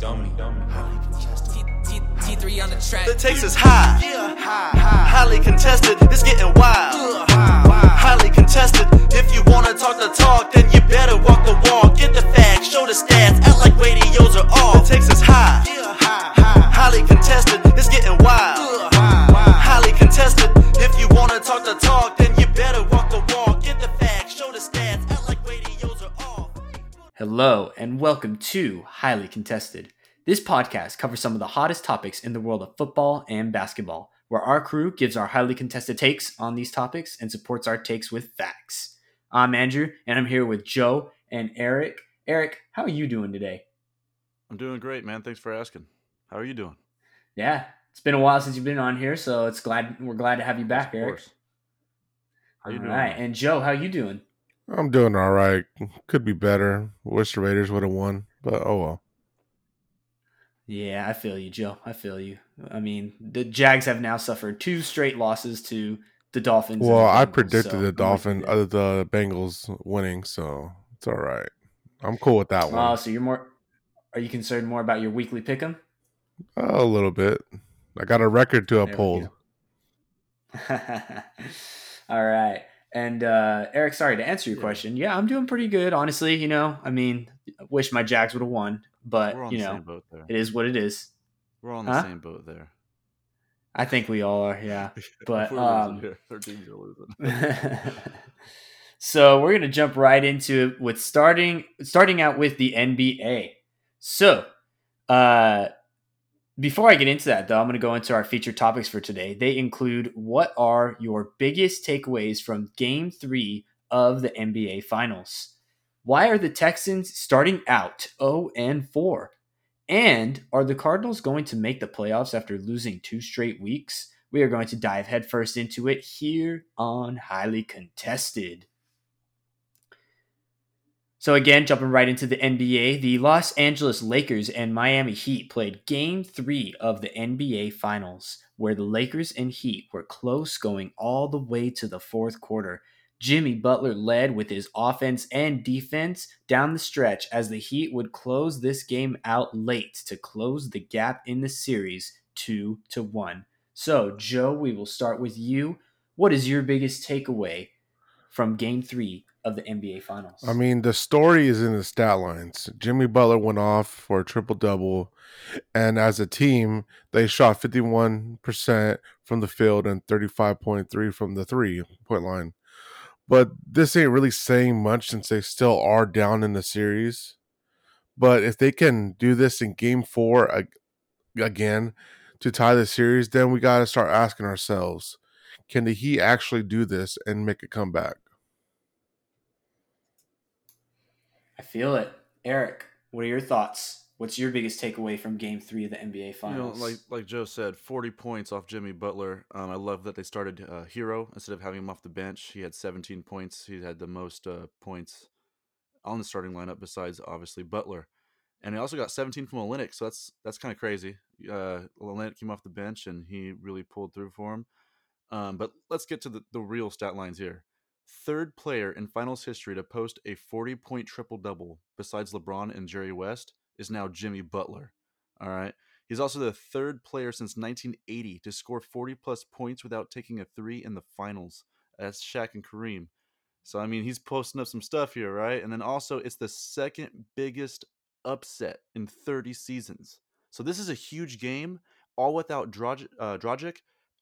dummy, dummy. T3 on the track. The taste is high. Highly contested. It's getting wild. Highly contested. If you wanna talk the talk, then you better walk the walk. Get the facts, show the stats, act like radios are off. The taste is high. Highly contested. It's getting wild. Highly contested. If you wanna talk the talk, then you better Hello, and welcome to Highly Contested. This podcast covers some of the hottest topics in the world of football and basketball, where our crew gives our highly contested takes on these topics and supports our takes with facts. I'm Andrew, and I'm here with Joe and Eric. Eric, how are you doing today? I'm doing great, man. Thanks for asking. How are you doing? Yeah, it's been a while since you've been on here, so it's glad we're glad to have you back, Of Eric. course. How you All doing? right, and Joe, how you doing? I'm doing all right. Could be better. Wish the Raiders would have won, but oh well. Yeah, I feel you, Joe. I feel you. I mean, the Jags have now suffered two straight losses to the Dolphins. Well, the I predicted so the Dolphin, uh, the Bengals winning, so it's all right. I'm cool with that there. Oh, one. so you're more? Are you concerned more about your weekly pick'em? a little bit. I got a record to uphold. All right. And uh, Eric, sorry to answer your Yeah. question. Yeah, I'm doing pretty good, honestly. You know, I mean, I wish my Jags would have won, but you know, same boat there. it is what it is. We're on the Huh? same boat there. I think we all are. Yeah. But, um, losing teams are losing. so we're gonna jump right into it with starting starting out with the NBA. So, uh, before I get into that, though, I'm gonna go into our featured topics for today. They include what are your biggest takeaways from Game Three of the NBA Finals? Why are the Texans starting out 0 and 4? And are the Cardinals going to make the playoffs after losing two straight weeks? We are going to dive headfirst into it here on Highly Contested. So, again, jumping right into the NBA, the Los Angeles Lakers and Miami Heat played game three of the NBA Finals, where the Lakers and Heat were close going all the way to the fourth quarter. Jimmy Butler led with his offense and defense down the stretch as the Heat would close this game out late to close the gap in the series 2 to 1. So, Joe, we will start with you. What is your biggest takeaway from game 3 of the NBA finals? I mean, the story is in the stat lines. Jimmy Butler went off for a triple double, and as a team, they shot 51% from the field and 35.3 from the three point line. But this ain't really saying much since they still are down in the series. But if they can do this in game four again to tie the series, then we got to start asking ourselves can the Heat actually do this and make a comeback? I feel it. Eric, what are your thoughts? What's your biggest takeaway from game 3 of the NBA You know, finals? like like Joe said, 40 points off Jimmy Butler. Um, I love that they started uh, Herro instead of having him off the bench. He had 17 points. He had the most uh, points on the starting lineup besides obviously Butler. And he also got 17 from Olynyk, so that's that's kind of crazy. Uh, Olynyk came off the bench and he really pulled through for him. Um, but let's get to the, the real stat lines here. Third player in finals history to post a 40 point triple double besides LeBron and Jerry West is now Jimmy Butler. All right. He's also the third player since 1980 to score 40 plus points without taking a three in the finals. That's Shaq and Kareem. So, I mean, he's posting up some stuff here, right? And then also, it's the second biggest upset in 30 seasons. So, this is a huge game, all without Drog- uh, Dragic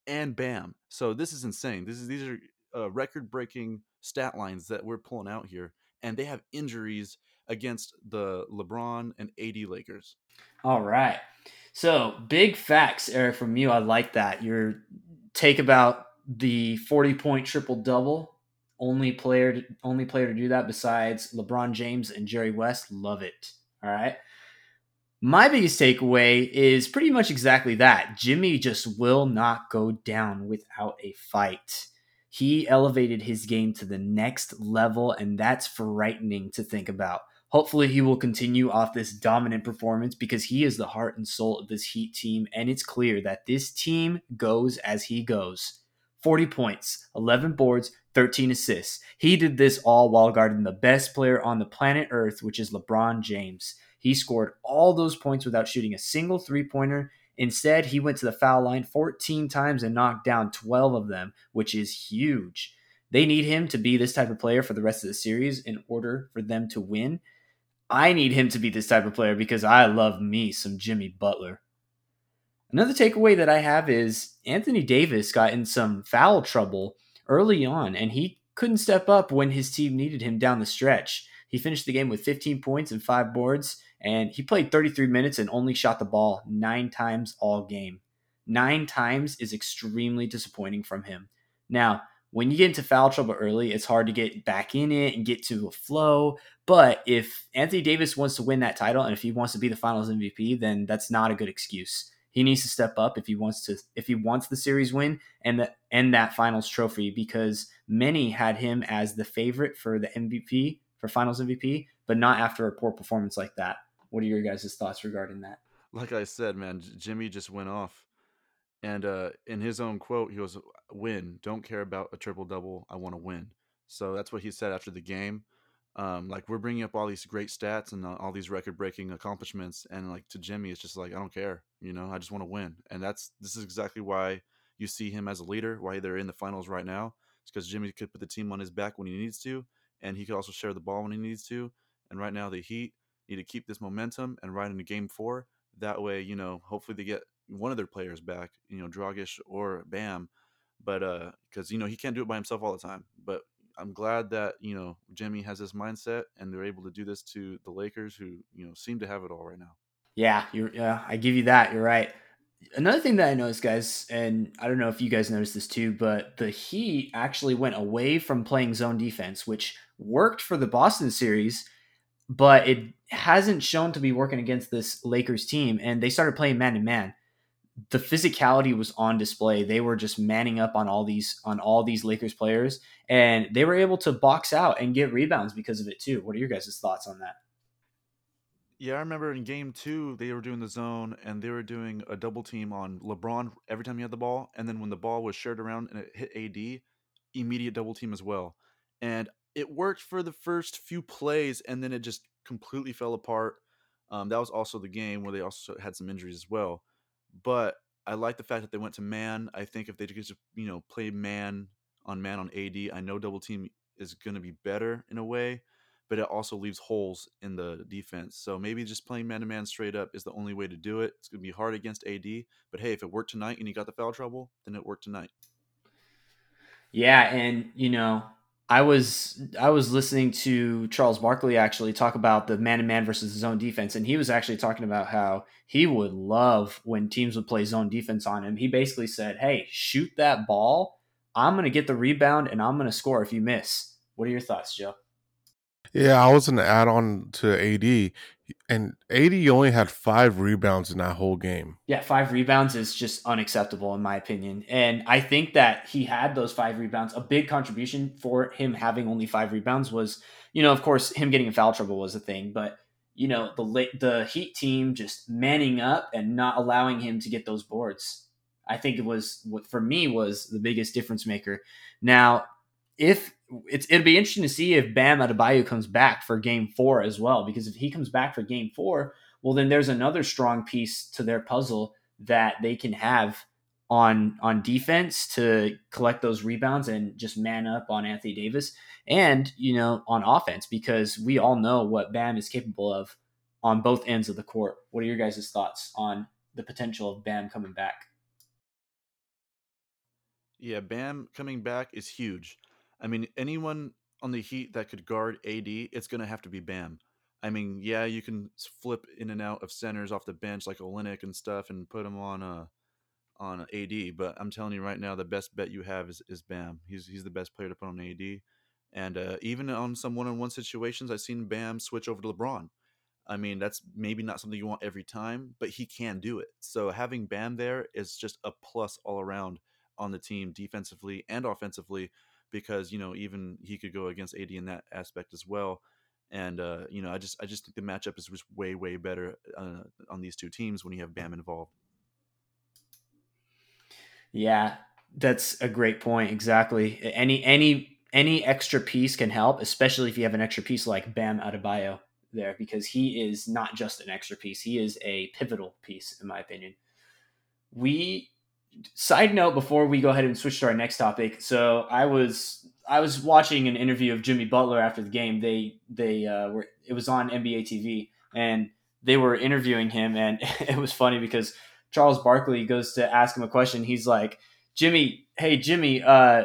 and Bam. So, this is insane. This is These are uh, record breaking stat lines that we're pulling out here. And they have injuries against the LeBron and AD Lakers. All right. So, big facts, Eric, from you. I like that. Your take about the 40 point triple double. Only player, to, only player to do that besides LeBron James and Jerry West. Love it. All right. My biggest takeaway is pretty much exactly that. Jimmy just will not go down without a fight. He elevated his game to the next level, and that's frightening to think about. Hopefully, he will continue off this dominant performance because he is the heart and soul of this Heat team, and it's clear that this team goes as he goes. 40 points, 11 boards, 13 assists. He did this all while guarding the best player on the planet Earth, which is LeBron James. He scored all those points without shooting a single three pointer. Instead, he went to the foul line 14 times and knocked down 12 of them, which is huge. They need him to be this type of player for the rest of the series in order for them to win. I need him to be this type of player because I love me some Jimmy Butler. Another takeaway that I have is Anthony Davis got in some foul trouble early on, and he couldn't step up when his team needed him down the stretch. He finished the game with 15 points and five boards, and he played 33 minutes and only shot the ball nine times all game. Nine times is extremely disappointing from him. Now, when you get into foul trouble early, it's hard to get back in it and get to a flow. But if Anthony Davis wants to win that title and if he wants to be the finals MVP, then that's not a good excuse. He needs to step up if he wants to if he wants the series win and the, and that finals trophy because many had him as the favorite for the MVP for finals MVP, but not after a poor performance like that. What are your guys' thoughts regarding that? Like I said, man, Jimmy just went off. And uh, in his own quote, he goes, "Win. Don't care about a triple double. I want to win." So that's what he said after the game. Um, like we're bringing up all these great stats and uh, all these record-breaking accomplishments, and like to Jimmy, it's just like I don't care. You know, I just want to win, and that's this is exactly why you see him as a leader. Why they're in the finals right now. It's because Jimmy could put the team on his back when he needs to, and he could also share the ball when he needs to. And right now, the Heat need to keep this momentum and ride into Game Four. That way, you know, hopefully they get one of their players back, you know, Dragic or Bam, but uh, because you know he can't do it by himself all the time. But I'm glad that you know Jimmy has this mindset and they're able to do this to the Lakers, who you know seem to have it all right now. Yeah, you're. Yeah, I give you that. You're right. Another thing that I noticed, guys, and I don't know if you guys noticed this too, but the Heat actually went away from playing zone defense, which worked for the Boston series, but it hasn't shown to be working against this Lakers team. And they started playing man to man the physicality was on display. They were just manning up on all these on all these Lakers players, and they were able to box out and get rebounds because of it too. What are your guys' thoughts on that? Yeah, I remember in game two they were doing the zone and they were doing a double team on LeBron every time he had the ball, and then when the ball was shared around and it hit AD, immediate double team as well. And it worked for the first few plays, and then it just completely fell apart. Um, that was also the game where they also had some injuries as well but I like the fact that they went to man. I think if they just you know play man on man on AD, I know double team is going to be better in a way, but it also leaves holes in the defense. So maybe just playing man to man straight up is the only way to do it. It's going to be hard against AD, but hey, if it worked tonight and you got the foul trouble, then it worked tonight. Yeah, and you know, I was I was listening to Charles Barkley actually talk about the man to man versus zone defense, and he was actually talking about how he would love when teams would play zone defense on him. He basically said, "Hey, shoot that ball. I'm going to get the rebound and I'm going to score if you miss." What are your thoughts, Joe? Yeah, I was going to add on to AD and AD only had five rebounds in that whole game. Yeah, five rebounds is just unacceptable in my opinion. And I think that he had those five rebounds. A big contribution for him having only five rebounds was, you know, of course, him getting in foul trouble was a thing, but you know, the the Heat team just manning up and not allowing him to get those boards. I think it was what for me was the biggest difference maker. Now, if it's it'll be interesting to see if Bam Adebayo comes back for Game Four as well, because if he comes back for Game Four, well, then there's another strong piece to their puzzle that they can have on on defense to collect those rebounds and just man up on Anthony Davis, and you know on offense because we all know what Bam is capable of on both ends of the court. What are your guys' thoughts on the potential of Bam coming back? Yeah, Bam coming back is huge. I mean, anyone on the Heat that could guard AD, it's going to have to be Bam. I mean, yeah, you can flip in and out of centers off the bench like Olynyk and stuff, and put them on a on AD. But I'm telling you right now, the best bet you have is, is Bam. He's he's the best player to put on AD. And uh, even on some one-on-one situations, I've seen Bam switch over to LeBron. I mean, that's maybe not something you want every time, but he can do it. So having Bam there is just a plus all around on the team, defensively and offensively because you know even he could go against AD in that aspect as well. And uh, you know, I just I just think the matchup is just way way better uh, on these two teams when you have Bam involved. Yeah, that's a great point. Exactly. Any any any extra piece can help, especially if you have an extra piece like Bam Adebayo. there because he is not just an extra piece; he is a pivotal piece, in my opinion. We side note before we go ahead and switch to our next topic. So I was I was watching an interview of Jimmy Butler after the game. They they uh, were it was on NBA TV and they were interviewing him, and it was funny because Charles Barkley goes to ask him a question. He's like, Jimmy, hey Jimmy, uh,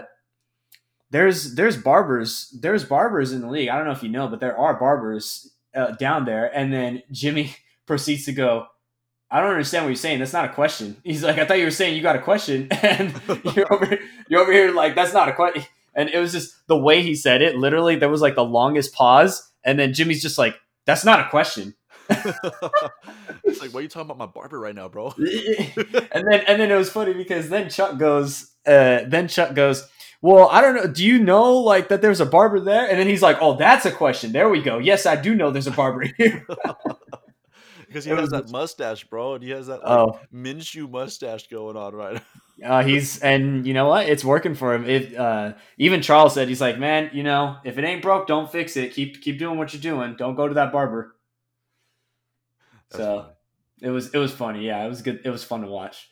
there's there's barbers there's barbers in the league. I don't know if you know, but there are barbers uh, down there. And then Jimmy proceeds to go, I don't understand what you're saying. That's not a question. He's like, I thought you were saying you got a question, and you're over you're over here like that's not a question. And it was just the way he said it. Literally, there was like the longest pause, and then Jimmy's just like, "That's not a question." it's like, why are you talking about my barber right now, bro? and then and then it was funny because then Chuck goes, uh, then Chuck goes, well, I don't know. Do you know like that there's a barber there? And then he's like, oh, that's a question. There we go. Yes, I do know there's a barber here. Because he has that mustache, bro, and he has that like, Oh. Minshew mustache going on right. Uh, he's and you know what? It's working for him. If uh, even Charles said he's like, man, you know, if it ain't broke, don't fix it. Keep keep doing what you're doing. Don't go to that barber. That's So- funny. It was it was funny. Yeah, it was good. It was fun to watch.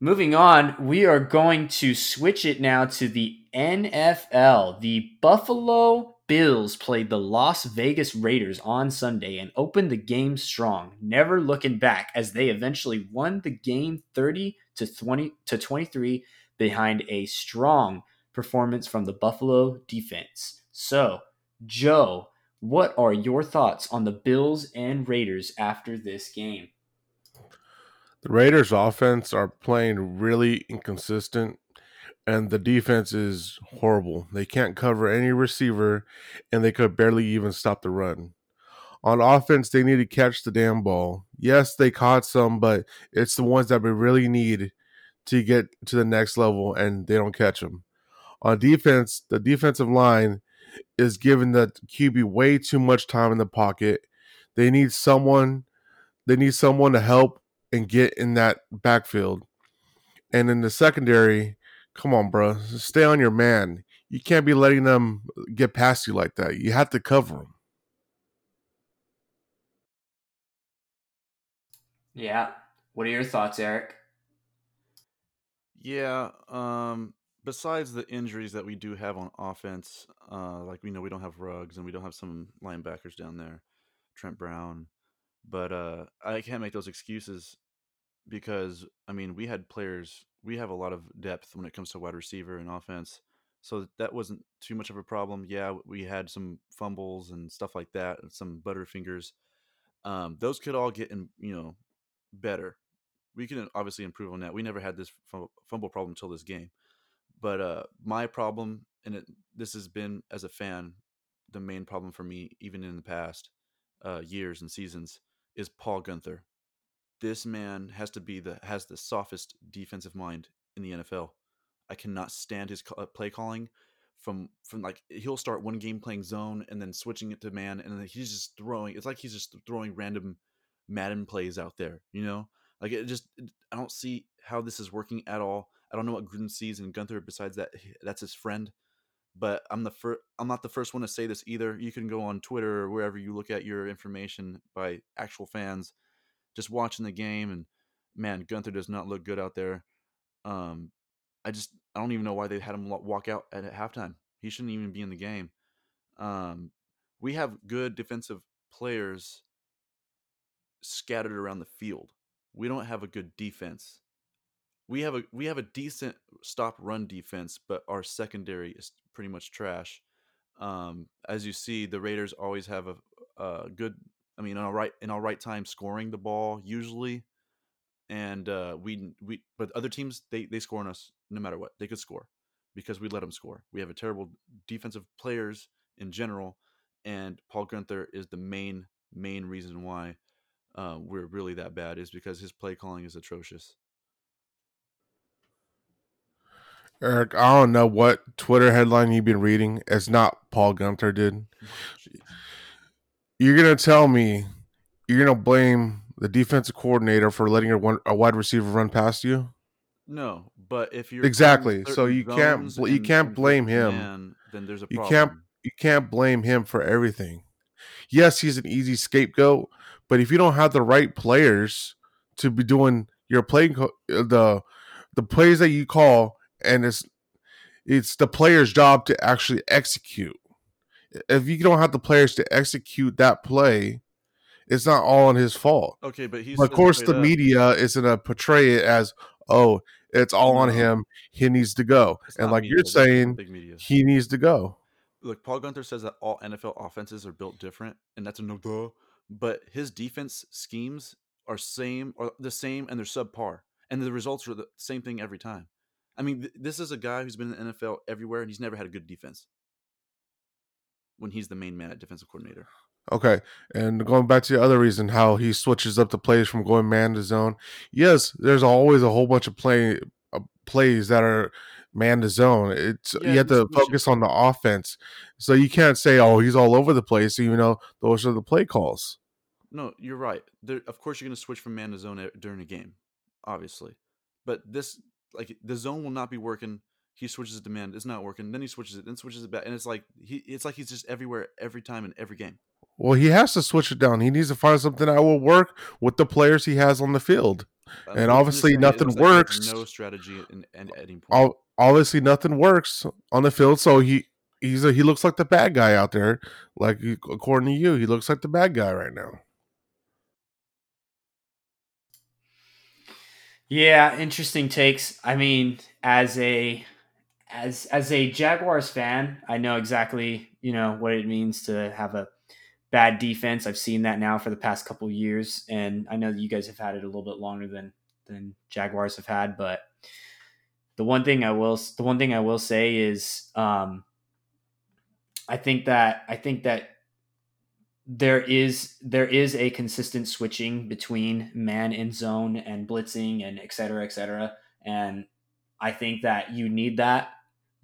Moving on, we are going to switch it now to the NFL. The Buffalo Bills played the Las Vegas Raiders on Sunday and opened the game strong, never looking back as they eventually won the game 30 to 20 to 23 behind a strong performance from the Buffalo defense. So, Joe, what are your thoughts on the Bills and Raiders after this game? The Raiders' offense are playing really inconsistent, and the defense is horrible. They can't cover any receiver, and they could barely even stop the run. On offense, they need to catch the damn ball. Yes, they caught some, but it's the ones that we really need to get to the next level, and they don't catch them. On defense, the defensive line is giving the QB way too much time in the pocket. They need someone. They need someone to help and get in that backfield. And in the secondary, come on, bro, stay on your man. You can't be letting them get past you like that. You have to cover them. Yeah. What are your thoughts, Eric? Yeah. Um. Besides the injuries that we do have on offense, uh, like we know we don't have Ruggs and we don't have some linebackers down there, Trent Brown, but uh, I can't make those excuses because I mean we had players, we have a lot of depth when it comes to wide receiver and offense, so that wasn't too much of a problem. Yeah, we had some fumbles and stuff like that, and some butterfingers. Um, those could all get in, you know, better. We can obviously improve on that. We never had this fumble problem until this game. But uh, my problem, and it, this has been as a fan, the main problem for me, even in the past uh, years and seasons, is Paul Guenther. This man has to be the has the softest defensive mind in the NFL. I cannot stand his uh, play calling. From from like he'll start one game playing zone and then switching it to man, and then he's just throwing. It's like he's just throwing random Madden plays out there. You know, like it just I don't see how this is working at all. I don't know what Gruden sees in Guenther besides that that's his friend. But I'm the first. I'm not the first one to say this either. You can go on Twitter or wherever you look at your information by actual fans, just watching the game, and man, Guenther does not look good out there. Um, I just I don't even know why they had him walk out at halftime. He shouldn't even be in the game. Um, we have good defensive players scattered around the field. We don't have a good defense. We have a we have a decent stop run defense, but our secondary is pretty much trash. Um, as you see, the Raiders always have a, a good. I mean, in all right in all right time scoring the ball usually, and uh, we we but other teams they they score on us no matter what they could score because we let them score. We have a terrible defensive players in general, and Paul Guenther is the main main reason why uh, we're really that bad is because his play calling is atrocious. Eric, I don't know what Twitter headline you've been reading. It's not Paul Guenther did. You're gonna tell me you're gonna blame the defensive coordinator for letting a, one, a wide receiver run past you? No, but if you're Exactly. So you can't bl- you can't blame him. man, then there's a problem. You can't you can't blame him for everything. Yes, he's an easy scapegoat, but if you don't have the right players to be doing your playing co- uh, the the plays that you call, and it's it's the player's job to actually execute. If you don't have the players to execute that play, it's not all on his fault. Okay, but he's of course, the up. media is to portray it as, oh, it's all on him. He needs to go. It's And like media, you're this is the saying, he needs to go. Look, Paul Guenther says that all NFL offenses are built different, and that's a no duh. But his defense schemes are same or the same, and they're subpar, and the results are the same thing every time. I mean, th- this is a guy who's been in the NFL everywhere, and he's never had a good defense. When he's the main man at defensive coordinator, Okay. And going back to the other reason, how he switches up the plays from going man to zone. Yes, there's always a whole bunch of play uh, plays that are man to zone. It's Yeah, you have to focus on the offense. So you can't say, "Oh, he's all over the place," even though those are the play calls. no, you're right. There, of course, you're going to switch from man to zone during a game, obviously. But this, like, the zone will not be working. He switches it to man, it's not working. Then he switches it, then switches it back, and it's like he, it's like he's just everywhere every time in every game. Well, he has to switch it down. He needs to find something that will work with the players he has on the field. Uh, And obviously nothing looks like works. No strategy in, in, at any point. Obviously, nothing works on the field, so he he's a, he looks like the bad guy out there. Like according to you, he looks like the bad guy right now. Yeah, interesting takes. I mean, as a as as a Jaguars fan, I know exactly, you know, what it means to have a bad defense. I've seen that now for the past couple years and I know that you guys have had it a little bit longer than than Jaguars have had, but the one thing I will the one thing I will say is um I think that I think that there is there is a consistent switching between man and zone and blitzing and et cetera, et cetera. And I think that you need that.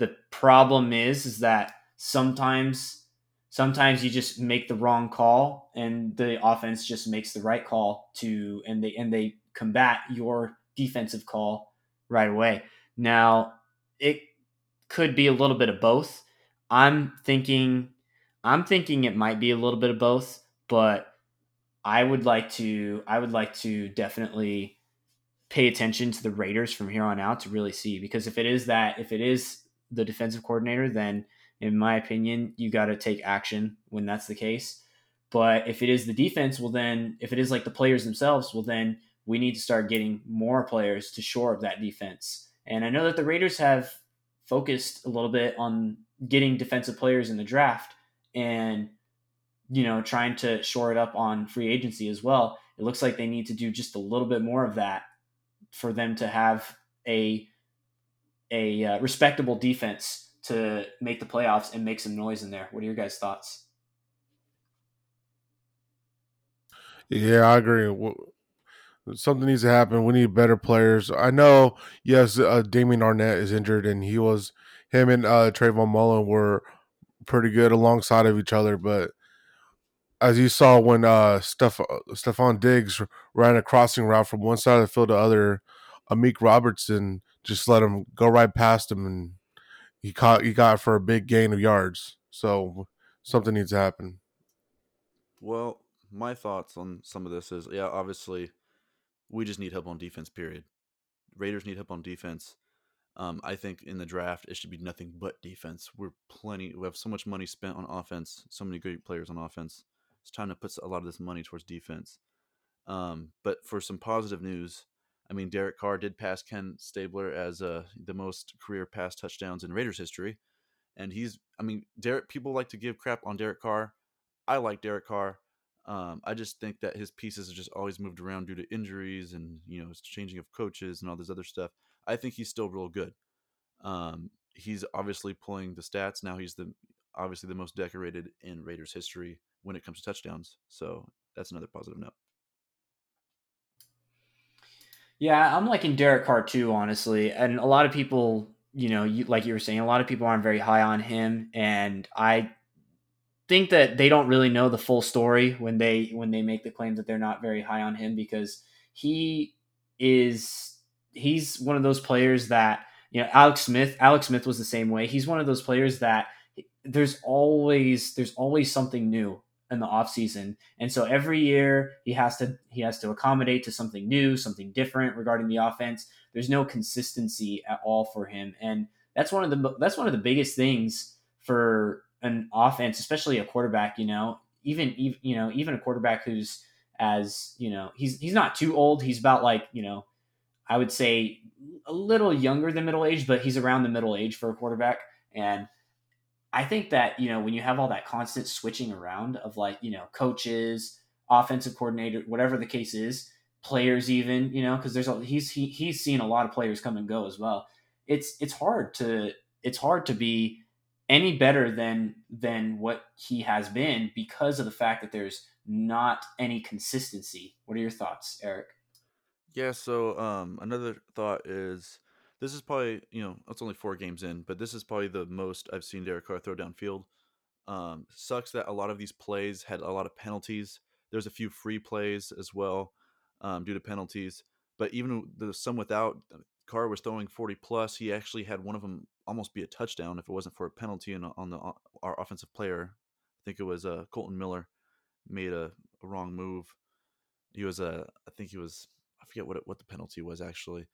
The problem is is that sometimes sometimes you just make the wrong call and the offense just makes the right call to and they and they combat your defensive call right away. Now it could be a little bit of both. I'm thinking I'm thinking it might be a little bit of both, but I would like to I would like to definitely pay attention to the Raiders from here on out to really see because if it is that if it is the defensive coordinator then in my opinion you got to take action when that's the case. But if it is the defense, well then if it is like the players themselves, well then we need to start getting more players to shore up that defense. And I know that the Raiders have focused a little bit on getting defensive players in the draft and you know trying to shore it up on free agency as well it looks like they need to do just a little bit more of that for them to have a a uh, respectable defense to make the playoffs and make some noise in there what are your guys thoughts Yeah, I agree. Something needs to happen. We need better players. I know, yes, uh, Damon Arnette is injured, and he was him and uh, Trayvon Mullen were pretty good alongside of each other. But as you saw when uh, Steph Stefon Diggs ran a crossing route from one side of the field to the other, Amik Robertson just let him go right past him, and he caught he got for a big gain of yards. So something needs to happen. Well, my thoughts on some of this is yeah, obviously, we just need help on defense. Period. Raiders need help on defense. Um, I think in the draft it should be nothing but defense. We're plenty. We have so much money spent on offense. So many great players on offense. It's time to put a lot of this money towards defense. Um, but for some positive news, I mean, Derek Carr did pass Ken Stabler as uh, the most career pass touchdowns in Raiders history, and he's. I mean, Derek. People like to give crap on Derek Carr. I like Derek Carr. Um, I just think that his pieces have just always moved around due to injuries and you know his changing of coaches and all this other stuff. I think he's still real good. Um, he's obviously pulling the stats now. He's the obviously the most decorated in Raiders history when it comes to touchdowns. So that's another positive note. Yeah, I'm liking Derek Carr too, honestly. And a lot of people, you know, you, like you were saying, a lot of people aren't very high on him, and I think that they don't really know the full story when they when they make the claim that they're not very high on him because he is he's one of those players that you know Alex Smith Alex Smith was the same way. He's one of those players that there's always there's always something new in the off season, and so every year he has to he has to accommodate to something new, something different regarding the offense. There's no consistency at all for him, and that's one of the that's one of the biggest things for an offense, especially a quarterback. You know, even you know even a quarterback who's as you know he's he's not too old. He's about like you know I would say a little younger than middle age, but he's around the middle age for a quarterback. And I think that, you know, when you have all that constant switching around of like, you know, coaches, offensive coordinator, whatever the case is, players even, you know, because there's a he's he, he's seen a lot of players come and go as well. It's it's hard to it's hard to be any better than than what he has been because of the fact that there's not any consistency. What are your thoughts, Eric? Yeah, so um another thought is this is probably, you know, it's only four games in, but this is probably the most I've seen Derek Carr throw downfield. Um, sucks that a lot of these plays had a lot of penalties. There's a few free plays as well um, due to penalties. But even the some without, uh, Carr was throwing 40 plus. He actually had one of them almost be a touchdown if it wasn't for a penalty on, on the our offensive player. I think it was uh, Kolton Miller made a, a wrong move. He was a, uh, I think he was, I forget what it, what the penalty was actually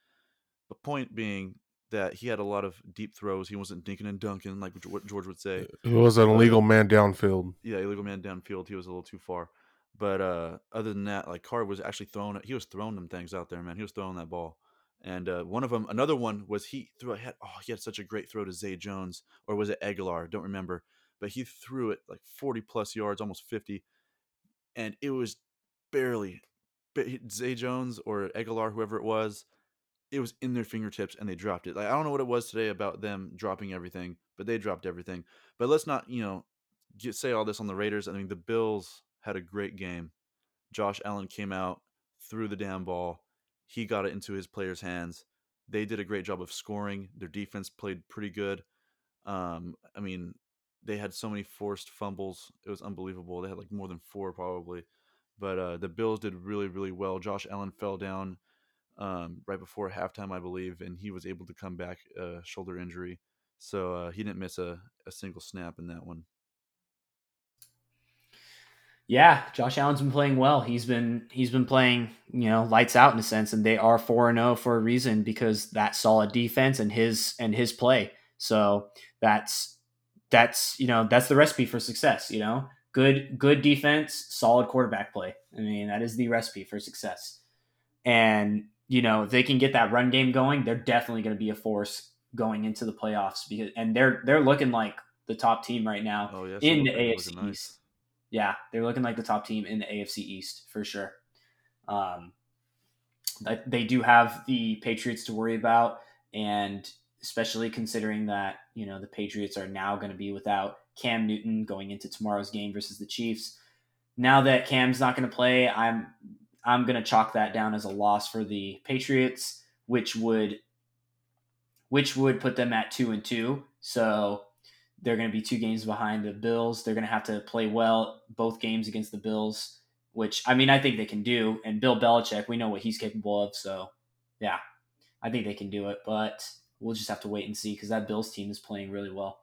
the point being that he had a lot of deep throws. He wasn't dinking and dunking like what George would say. He was an illegal man downfield. Yeah, illegal man downfield. He was a little too far. But uh, other than that, like Carr was actually throwing. He was throwing them things out there, man. He was throwing that ball. And uh, one of them, another one was he threw a head. Oh, he had such a great throw to Zay Jones, or was it Agholor? Don't remember. But he threw it like 40 plus yards, almost 50. And it was barely Zay Jones or Agholor, whoever it was, it was in their fingertips and they dropped it. Like I don't know what it was today about them dropping everything, but they dropped everything. But let's not, you know, get, say all this on the Raiders. I mean, the Bills had a great game. Josh Allen came out, threw the damn ball. He got it into his players' hands. They did a great job of scoring. Their defense played pretty good. Um, I mean, they had so many forced fumbles. It was unbelievable. They had like more than four probably. But uh, the Bills did really, really well. Josh Allen fell down um, right before halftime, I believe, and he was able to come back uh, shoulder injury, so uh, he didn't miss a, a single snap in that one. Yeah, Josh Allen's been playing well. He's been he's been playing, you know, lights out in a sense, and they are four and zero oh for a reason because that solid defense and his and his play. So that's that's you know that's the recipe for success. You know, good good defense, solid quarterback play. I mean, that is the recipe for success. And you know, if they can get that run game going, they're definitely going to be a force going into the playoffs because and they're they're looking like the top team right now oh, yeah, in the AFC nice. East. Yeah, they're looking like the top team in the AFC East for sure. Um, they do have the Patriots to worry about, and especially considering that you know the Patriots are now going to be without Cam Newton going into tomorrow's game versus the Chiefs. Now that Cam's not going to play, I'm I'm going to chalk that down as a loss for the Patriots, which would which would put them at 2 and 2. So they're going to be two games behind the Bills. They're going to have to play well both games against the Bills, which I mean I think they can do. And Bill Belichick, we know what he's capable of, so yeah. I think they can do it, but we'll just have to wait and see because that Bills team is playing really well.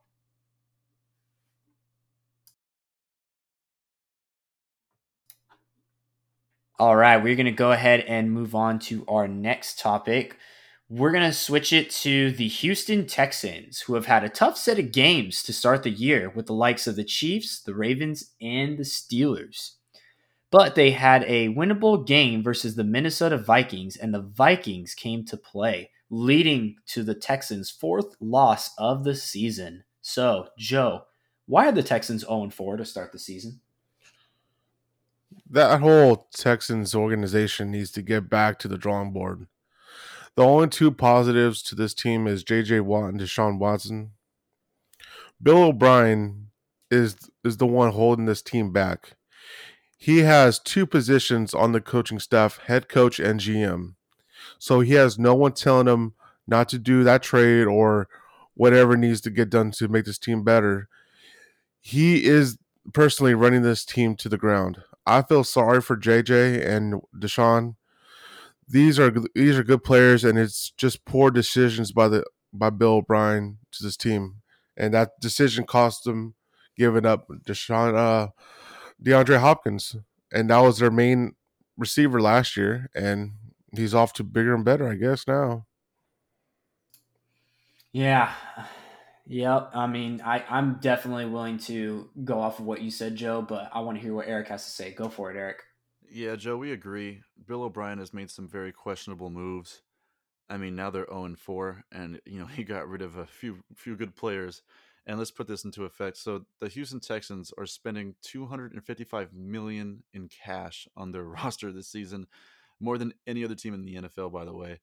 All right, we're going to go ahead and move on to our next topic. We're going to switch it to the Houston Texans, who have had a tough set of games to start the year with the likes of the Chiefs, the Ravens, and the Steelers. But they had a winnable game versus the Minnesota Vikings, and the Vikings came to play, leading to the Texans' fourth loss of the season. So, Joe, why are the Texans 0 4 to start the season? That whole Texans organization needs to get back to the drawing board. The only two positives to this team is J.J. Watt and Deshaun Watson. Bill O'Brien is is the one holding this team back. He has two positions on the coaching staff, head coach and GM. So he has no one telling him not to do that trade or whatever needs to get done to make this team better. He is personally running this team to the ground. I feel sorry for JJ and Deshaun. These are these are good players, and it's just poor decisions by the by Bill O'Brien to this team. and that decision cost them giving up Deshaun uh, DeAndre Hopkins, and that was their main receiver last year, and he's off to bigger and better, I guess now. Yeah. Yep. I mean, I, I'm definitely willing to go off of what you said, Joe, but I want to hear what Eric has to say. Go for it, Eric. Yeah, Joe, we agree. Bill O'Brien has made some very questionable moves. I mean, now they're 0 4, and you know he got rid of a few few good players. And let's put this into effect. So the Houston Texans are spending 255 million in cash on their roster this season, more than any other team in the NFL, by the way.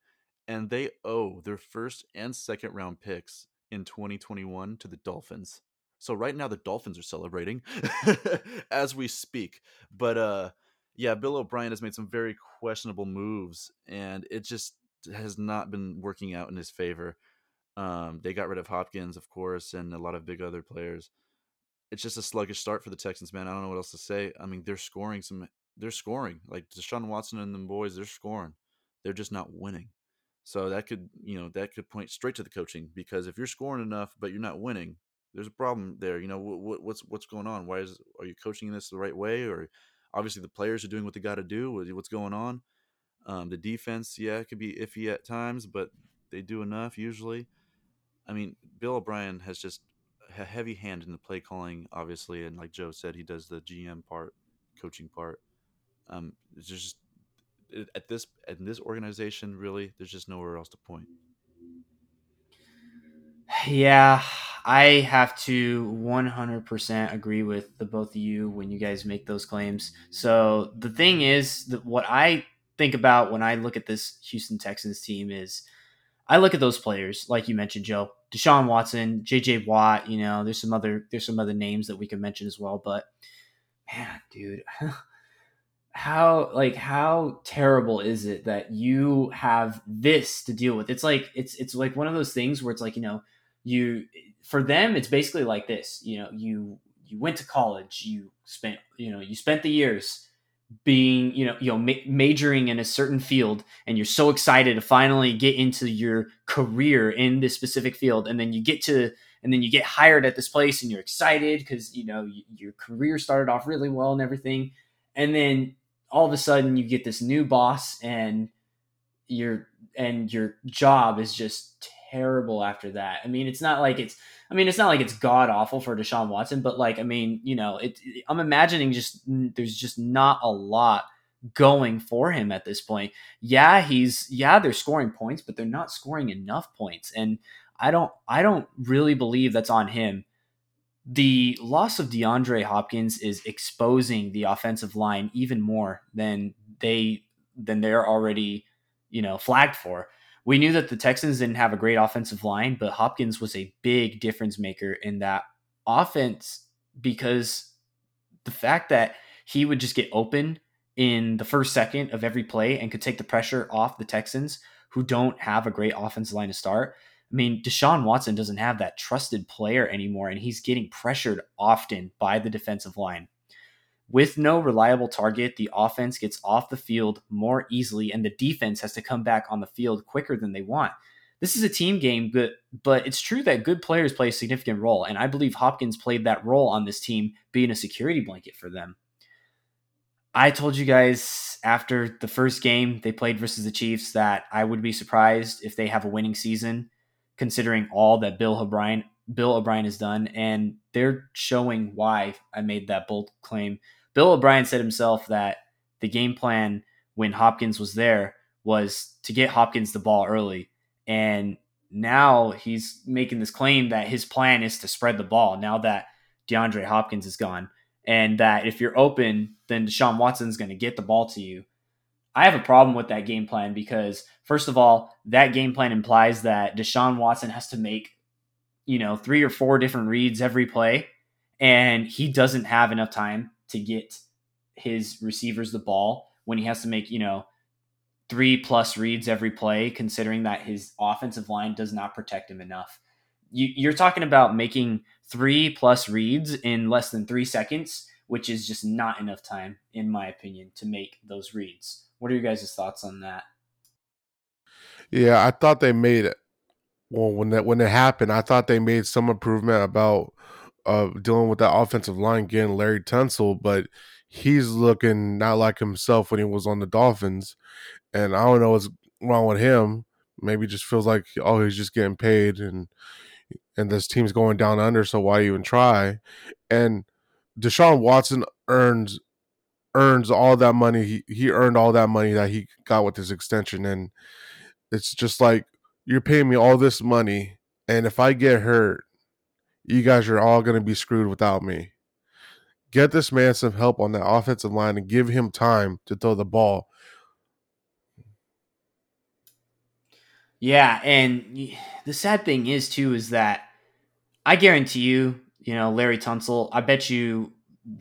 And they owe their first and second round picks in 2021 to the Dolphins. So right now the Dolphins are celebrating as we speak. But uh yeah, Bill O'Brien has made some very questionable moves and it just has not been working out in his favor. Um, they got rid of Hopkins, of course, and a lot of big other players. It's just a sluggish start for the Texans, man. I don't know what else to say. I mean, they're scoring some. They're scoring like Deshaun Watson and them boys. They're scoring. They're just not winning. So that could, you know, that could point straight to the coaching because if you're scoring enough but you're not winning, there's a problem there. You know, what, what's what's going on? Why is are you coaching this the right way? Or obviously the players are doing what they got to do. What's going on? Um, the defense, yeah, it could be iffy at times, but they do enough usually. I mean, Bill O'Brien has just a heavy hand in the play calling, obviously, and like Joe said, he does the GM part, coaching part. Um, it's just at this at this organization, really, there's just nowhere else to point. Yeah, I have to 100% agree with the both of you when you guys make those claims. So the thing is that what I think about when I look at this Houston Texans team is I look at those players, like you mentioned, Joe, Deshaun Watson, JJ Watt, you know, there's some other there's some other names that we can mention as well, but man, dude, how like how terrible is it that you have this to deal with? It's like it's it's like one of those things where it's like, you know, you for them it's basically like this, you know, you you went to college, you spent, you know, you spent the years being you know you know ma- majoring in a certain field and you're so excited to finally get into your career in this specific field and then you get to and then you get hired at this place and you're excited because you know y- your career started off really well and everything and then all of a sudden you get this new boss and your and your job is just terrible after that i mean it's not like it's I mean, it's not like it's god awful for Deshaun Watson, but like, I mean, you know, it, I'm imagining just there's just not a lot going for him at this point. Yeah, he's yeah, they're scoring points, but they're not scoring enough points, and I don't I don't really believe that's on him. The loss of DeAndre Hopkins is exposing the offensive line even more than they than they're already, you know, flagged for we knew that the Texans didn't have a great offensive line, but Hopkins was a big difference maker in that offense because the fact that he would just get open in the first second of every play and could take the pressure off the Texans, who don't have a great offensive line to start. I mean, Deshaun Watson doesn't have that trusted player anymore, and he's getting pressured often by the defensive line. With no reliable target, the offense gets off the field more easily, and the defense has to come back on the field quicker than they want. This is a team game, but but it's true that good players play a significant role, and I believe Hopkins played that role on this team, being a security blanket for them. I told you guys after the first game they played versus the Chiefs that I would be surprised if they have a winning season, considering all that Bill O'Brien Bill O'Brien has done, and they're showing why I made that bold claim. Bill O'Brien said himself that the game plan when Hopkins was there was to get Hopkins the ball early. And now he's making this claim that his plan is to spread the ball now that DeAndre Hopkins is gone. And that if you're open, then Deshaun Watson's going to get the ball to you. I have a problem with that game plan because, first of all, that game plan implies that Deshaun Watson has to make, you know, three or four different reads every play, and he doesn't have enough time to get his receivers the ball when he has to make, you know, three plus reads every play, considering that his offensive line does not protect him enough. You, are talking about making three plus reads in less than three seconds, which is just not enough time, in my opinion, to make those reads. What are your guys' thoughts on that? Yeah, I thought they made it. well, when that when it happened, I thought they made some improvement about uh, dealing with that offensive line, getting Laremy Tunsil, but he's looking not like himself when he was on the Dolphins, and I don't know what's wrong with him. Maybe just feels like oh he's just getting paid and and this team's going down under, so why even try? And Deshaun Watson earns earns all that money. He he earned all that money that he got with his extension, and it's just like you're paying me all this money, and if I get hurt, you guys are all going to be screwed without me. Get this man some help on that offensive line and give him time to throw the ball. Yeah, and the sad thing is too is that I guarantee you, you know, Laremy Tunsil, I bet you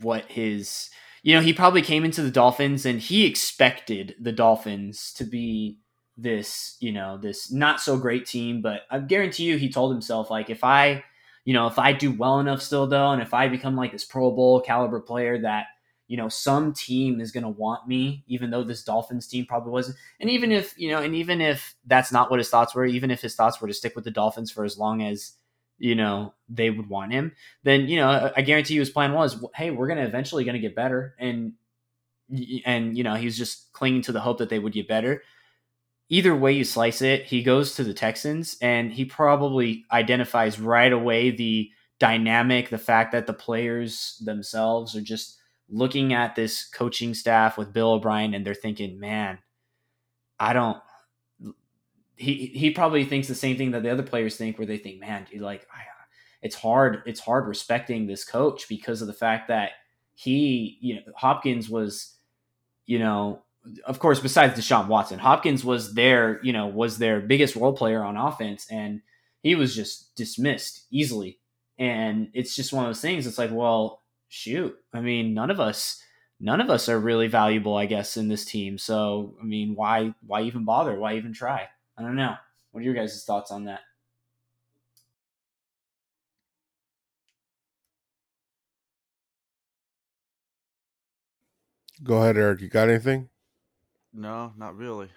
what his you know, he probably came into the Dolphins and he expected the Dolphins to be this, you know, this not so great team, but I guarantee you he told himself like if I, you know, if I do well enough still though and if I become like this Pro Bowl caliber player that you know some team is going to want me even though this dolphins team probably wasn't and even if you know and even if that's not what his thoughts were even if his thoughts were to stick with the dolphins for as long as you know they would want him then you know i guarantee you his plan was hey we're to eventually to get better and and you know he was just clinging to the hope that they would get better either way you slice it he goes to the texans and he probably identifies right away the dynamic the fact that the players themselves are just looking at this coaching staff with Bill O'Brien and they're thinking, man, I don't. He he probably thinks the same thing that the other players think, where they think, man, dude, like it's hard. It's hard respecting this coach because of the fact that he, you know, Hopkins was, you know, of course, besides Deshaun Watson, Hopkins was their, you know, was their biggest role player on offense, and he was just dismissed easily. And it's just one of those things. It's like, well, shoot, I mean, none of us none of us are really valuable, I guess, in this team. So, I mean, why why even bother? Why even try? I don't know. What are your guys' thoughts on that? Go ahead, Eric. You got anything? No, not really.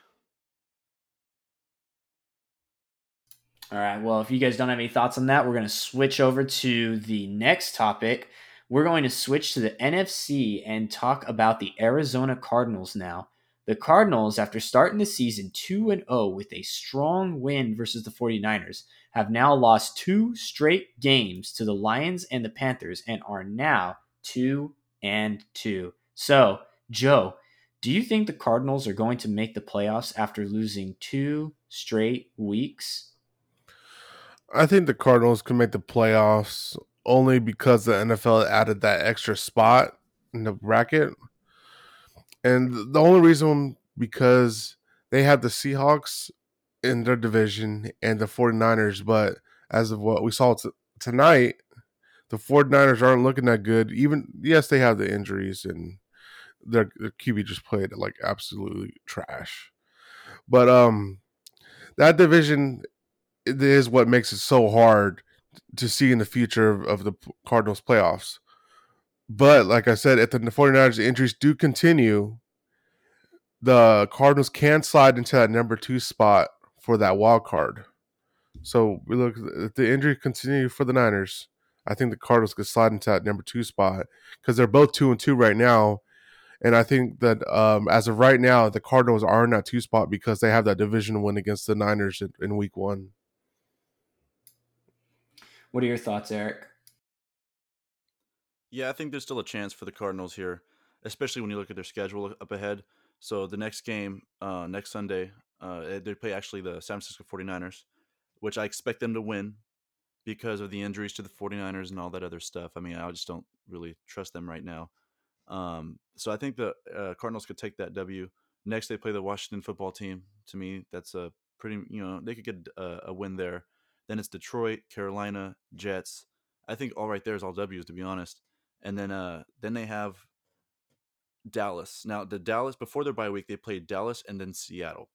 All right. Well, if you guys don't have any thoughts on that, we're going to switch over to the next topic, we're going to switch to the NFC and talk about the Arizona Cardinals now. The Cardinals, after starting the season 2 and 0 with a strong win versus the 49ers, have now lost two straight games to the Lions and the Panthers and are now 2 and 2. So, Joe, do you think the Cardinals are going to make the playoffs after losing two straight weeks? I think the Cardinals can make the playoffs only because the NFL added that extra spot in the bracket. And the only reason because they had the Seahawks in their division and the 49ers, but as of what we saw t- tonight, the 49ers aren't looking that good. Even yes, they have the injuries and their, their QB just played like absolutely trash. But um that division is what makes it so hard to see in the future of, of the Cardinals playoffs. But like I said, if the 49ers injuries do continue, the Cardinals can slide into that number two spot for that wild card. So we look if the injury continue for the Niners. I think the Cardinals could slide into that number two spot because they're both two and two right now. And I think that um, as of right now, the Cardinals are in that two spot because they have that division win against the Niners in, in week one. What are your thoughts, Eric? Yeah, I think there's still a chance for the Cardinals here, especially when you look at their schedule up ahead. So the next game, uh, next Sunday, uh, they play actually the San Francisco 49ers, which I expect them to win because of the injuries to the 49ers and all that other stuff. I mean, I just don't really trust them right now. Um, so I think the uh, Cardinals could take that W. Next, they play the Washington football team. To me, that's a pretty, you know, they could get a, a win there. Then it's Detroit, Carolina, Jets. I think all right there is all W's to be honest. And then uh then they have Dallas. Now the Dallas before their bye week they played Dallas and then Seattle.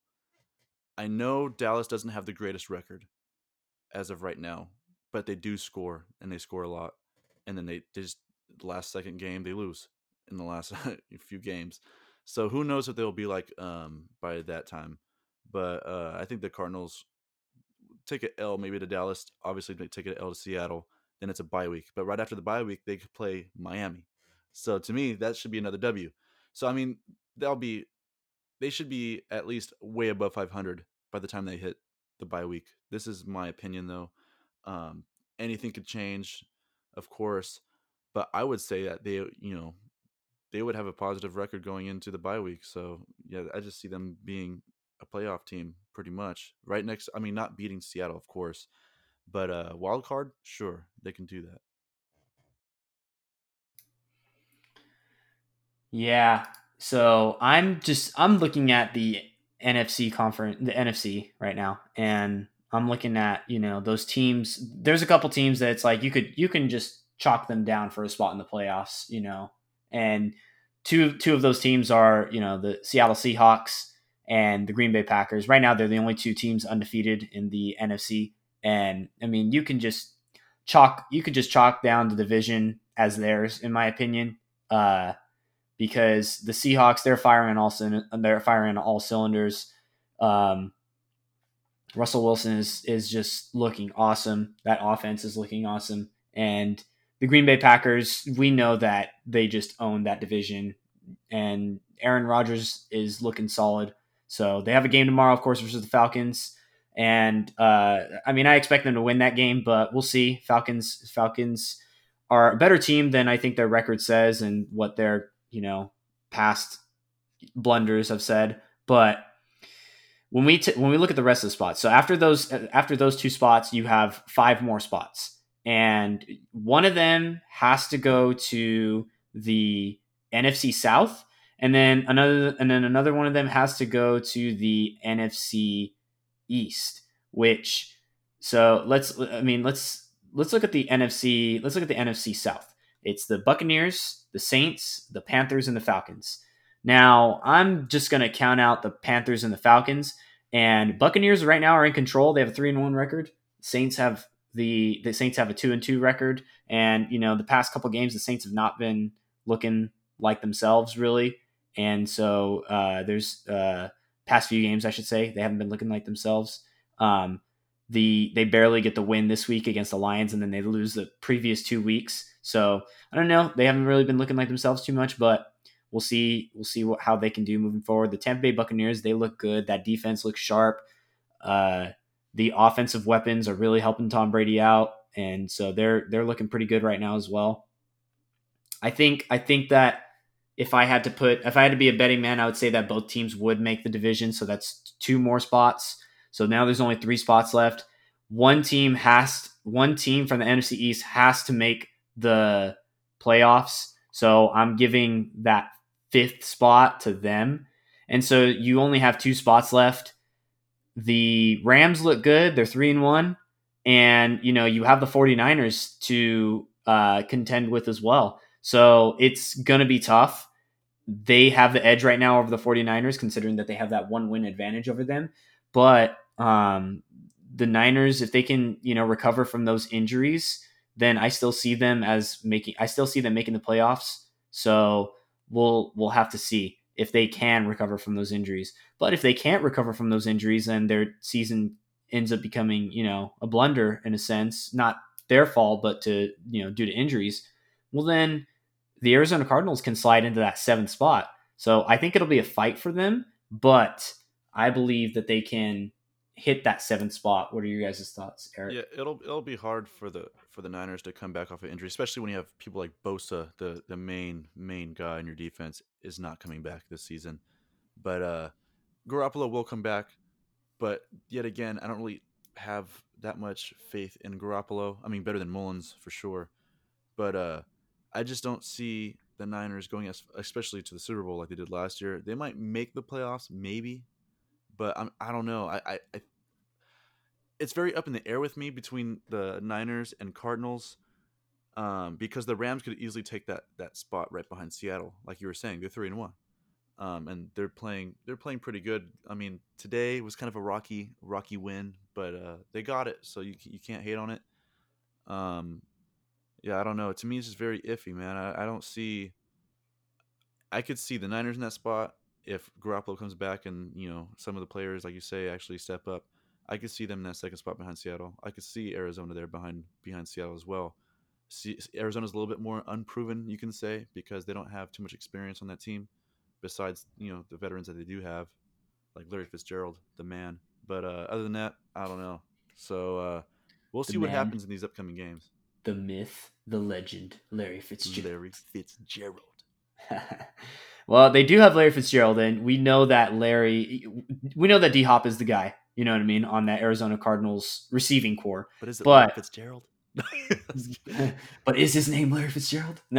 I know Dallas doesn't have the greatest record as of right now, but they do score and they score a lot. And then they, they just last second game they lose in the last few games. So who knows what they'll be like um, by that time. But uh, I think the Cardinals take an L maybe to Dallas. Obviously, they take an L to Seattle. Then it's a bye week. But right after the bye week, they could play Miami. So to me, that should be another W. So I mean, they'll be they should be at least way above 500 by the time they hit the bye week. This is my opinion, though. Um, anything could change, of course, but I would say that they, you know, they would have a positive record going into the bye week. So yeah, I just see them being a playoff team pretty much right next. I mean, not beating Seattle, of course, but uh, wild card, sure, they can do that. Yeah. So I'm just I'm looking at the NFC conference, the NFC right now, and I'm looking at you know those teams. There's a couple teams that it's like you could you can just chalk them down for a spot in the playoffs, you know, and two two of those teams are you know the Seattle Seahawks and the Green Bay Packers. Right now, they're the only two teams undefeated in the NFC, and I mean you can just chalk you could just chalk down the division as theirs, in my opinion. Uh, because the Seahawks they're firing all they're firing all cylinders. Um, Russell Wilson is is just looking awesome. That offense is looking awesome, and the Green Bay Packers we know that they just own that division, and Aaron Rodgers is looking solid. So they have a game tomorrow, of course, versus the Falcons. And uh, I mean, I expect them to win that game, but we'll see. Falcons, Falcons are a better team than I think their record says and what their you know past blunders have said. But when we t- when we look at the rest of the spots, so after those after those two spots, you have five more spots, and one of them has to go to the NFC South, and then another and then another one of them has to go to the NFC East. Which so let's I mean let's let's look at the NFC let's look at the NFC South. It's the Buccaneers, the Saints, the Panthers, and the Falcons. Now, I'm just going to count out the Panthers and the Falcons. And Buccaneers right now are in control. They have a three and one record. Saints have the the Saints have a two and two record. And you know, the past couple games, the Saints have not been looking like themselves really. And so uh, there's uh, past few games, I should say, they haven't been looking like themselves. Um, the they barely get the win this week against the Lions, and then they lose the previous two weeks. So I don't know. They haven't really been looking like themselves too much, but we'll see. We'll see what, how they can do moving forward. The Tampa Bay Buccaneers, they look good. That defense looks sharp. Uh, the offensive weapons are really helping Tom Brady out, and so they're they're looking pretty good right now as well. I think I think that if I had to put if I had to be a betting man, I would say that both teams would make the division. So that's two more spots. So now there's only three spots left. One team has one team from the NFC East has to make the playoffs. So I'm giving that fifth spot to them. And so you only have two spots left. The Rams look good. They're three and one. And, you know, you have the 49ers to uh, contend with as well. So it's going to be tough. They have the edge right now over the 49ers, considering that they have that one win advantage over them. But um, the Niners, if they can, you know, recover from those injuries, then I still see them as making I still see them making the playoffs. So we'll we'll have to see if they can recover from those injuries. But if they can't recover from those injuries, then their season ends up becoming, you know, a blunder in a sense, not their fault, but to, you know, due to injuries. Well then the Arizona Cardinals can slide into that seventh spot. So I think it'll be a fight for them, but I believe that they can hit that seventh spot. What are your guys' thoughts, Eric? Yeah, it'll it'll be hard for the for the Niners to come back off of injury, especially when you have people like Bosa, the the main main guy in your defense, is not coming back this season. But uh Garoppolo will come back, but yet again, I don't really have that much faith in Garoppolo. I mean, better than Mullens for sure, but uh I just don't see the Niners going as especially to the Super Bowl like they did last year. They might make the playoffs, maybe, but I'm I don't know. I, I, I it's very up in the air with me between the Niners and Cardinals. Um, because the Rams could easily take that that spot right behind Seattle, like you were saying, they're three and one, um, and they're playing they're playing pretty good. I mean, today was kind of a rocky rocky win, but uh, they got it, so you you can't hate on it. Um, yeah, I don't know. To me, it's just very iffy, man. I, I don't see. I could see the Niners in that spot if Garoppolo comes back and you know some of the players, like you say, actually step up. I could see them in that second spot behind Seattle. I could see Arizona there behind behind Seattle as well. See, Arizona's a little bit more unproven, you can say, because they don't have too much experience on that team, besides you know the veterans that they do have, like Larry Fitzgerald, the man. But uh, other than that, I don't know. So uh, we'll The see what man. happens in these upcoming games. The myth, the legend, Larry Fitzgerald. Larry Fitzgerald. well, they do have Larry Fitzgerald, and we know that Larry, we know that D Hop is the guy. You know what I mean on that Arizona Cardinals receiving corps. But is it But- Larry Fitzgerald? but is his name Larry Fitzgerald?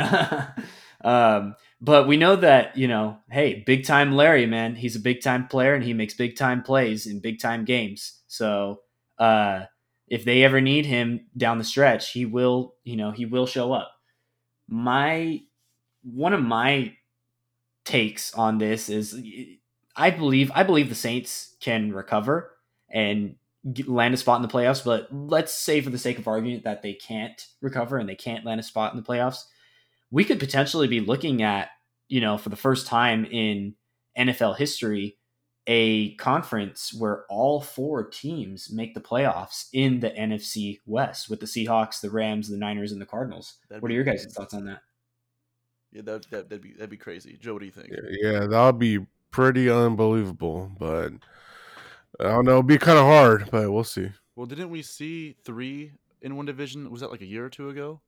um, but we know that you know, hey, big time Larry, man, he's a big time player and he makes big time plays in big time games. So uh, if they ever need him down the stretch, he will, you know, he will show up. My one of my takes on this is I believe I believe the Saints can recover and land a spot in the playoffs, but let's say for the sake of argument that they can't recover and they can't land a spot in the playoffs, we could potentially be looking at, you know, for the first time in NFL history, a conference where all four teams make the playoffs in the NFC West with the Seahawks, the Rams, the Niners, and the Cardinals. That'd what are your guys' thoughts on that? Yeah, that, that that'd be that'd be crazy. Joe, what do you think? Yeah, that would be pretty unbelievable. But I don't know. It'd be kind of hard, but we'll see. Well, didn't we see three in one division? Was that like a year or two ago?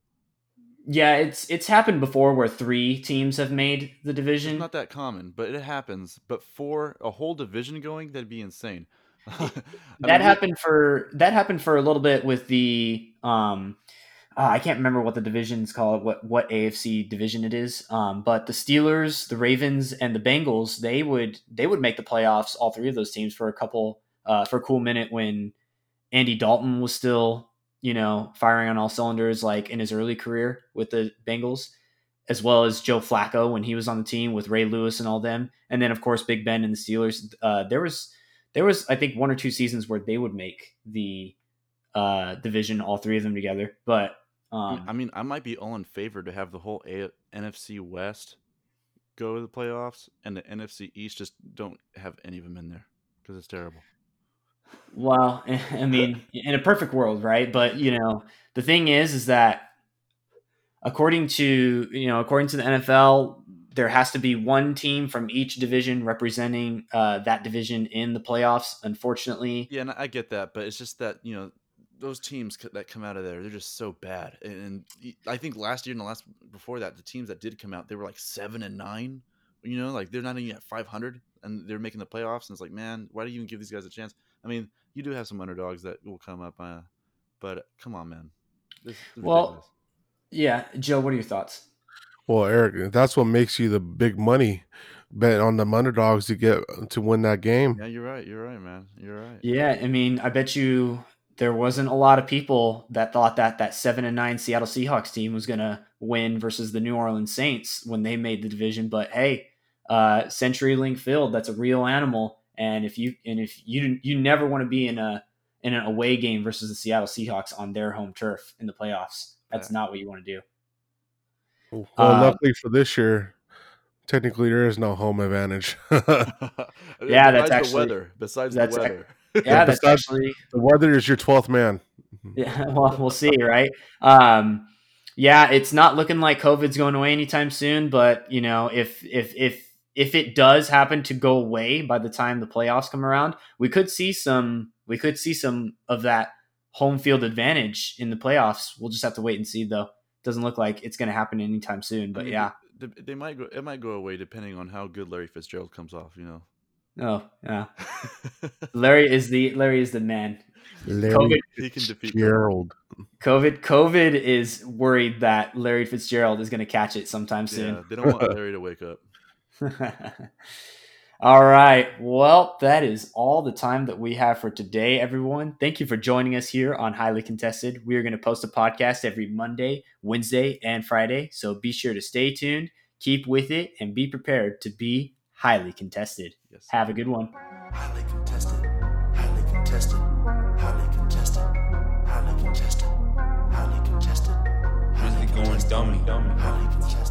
Yeah, it's it's happened before where three teams have made the It's division. not that common, but it happens. But for a whole division going, that'd be insane. I mean, that happened for that happened for a little bit with the um uh, I can't remember what the divisions call it, what what AFC division it is. Um, but the Steelers, the Ravens, and the Bengals, they would they would make the playoffs. All three of those teams for a couple uh, for a cool minute when Andy Dalton was still you know firing on all cylinders, like in his early career with the Bengals, as well as Joe Flacco when he was on the team with Ray Lewis and all them, and then of course Big Ben and the Steelers. Uh, there was there was I think one or two seasons where they would make the uh, division, all three of them together. But um, I mean, I might be all in favor to have the whole A- NFC West go to the playoffs, and the NFC East just don't have any of them in there because it's terrible. Well, I mean, in a perfect world, right? But you know, the thing is, is that according to you know, according to the NFL, there has to be one team from each division representing uh, that division in the playoffs. Unfortunately, Yeah, and I get that, but it's just that you know those teams that come out of there, they're just so bad. And, I think last year and the last before that, the teams that did come out, they were like seven and nine. You know, like they're not even at five hundred, and they're making the playoffs. And it's like, man, why do you even give these guys a chance? I mean, you do have some underdogs that will come up, uh, but come on, man. This is Well, ridiculous. yeah, Joe, what are your thoughts? Well, Eric, that's what makes you the big money bet on the underdogs to get to win that game. yeah, you're right. You're right, man. You're right. Yeah, I mean, I bet you there wasn't a lot of people that thought that that seven and nine Seattle Seahawks team was gonna win versus the New Orleans Saints when they made the division. But hey, uh, CenturyLink Field, that's a real animal, and if you and if you you never want to be in a in an away game versus the Seattle Seahawks on their home turf in the playoffs. That's Yeah. not what you want to do. Well, Uh, luckily for this year, technically there is no home advantage. Yeah, that's Besides actually- the weather. Besides that's the ac- weather. Yeah, that's besides- actually weather is your twelfth man. Yeah, well, we'll see, right? Um, yeah, it's not looking like COVID's going away anytime soon, but you know, if if if if it does happen to go away by the time the playoffs come around, we could see some we could see some of that home field advantage in the playoffs. We'll just have to wait and see, though. Doesn't look like it's going to happen anytime soon, I but mean, yeah. they, they might go. It might go away depending on how good Larry Fitzgerald comes off. You know. Oh, yeah. Larry is the Larry is the man. Larry COVID, he can defeat. Gerald. COVID, COVID is worried that Larry Fitzgerald is going to catch it sometime soon. Yeah, they don't want Larry to wake up. all right. Well, that is all the time that we have for today, everyone. Thank you for joining us here on Highly Contested. We are going to post a podcast every Monday, Wednesday, and Friday. So be sure to stay tuned, keep with it, and be prepared to be highly contested. Yes. Have a good one. Highly contested, highly contested, highly contested, highly contested, highly contested, Really going dummy, dummy. highly contested.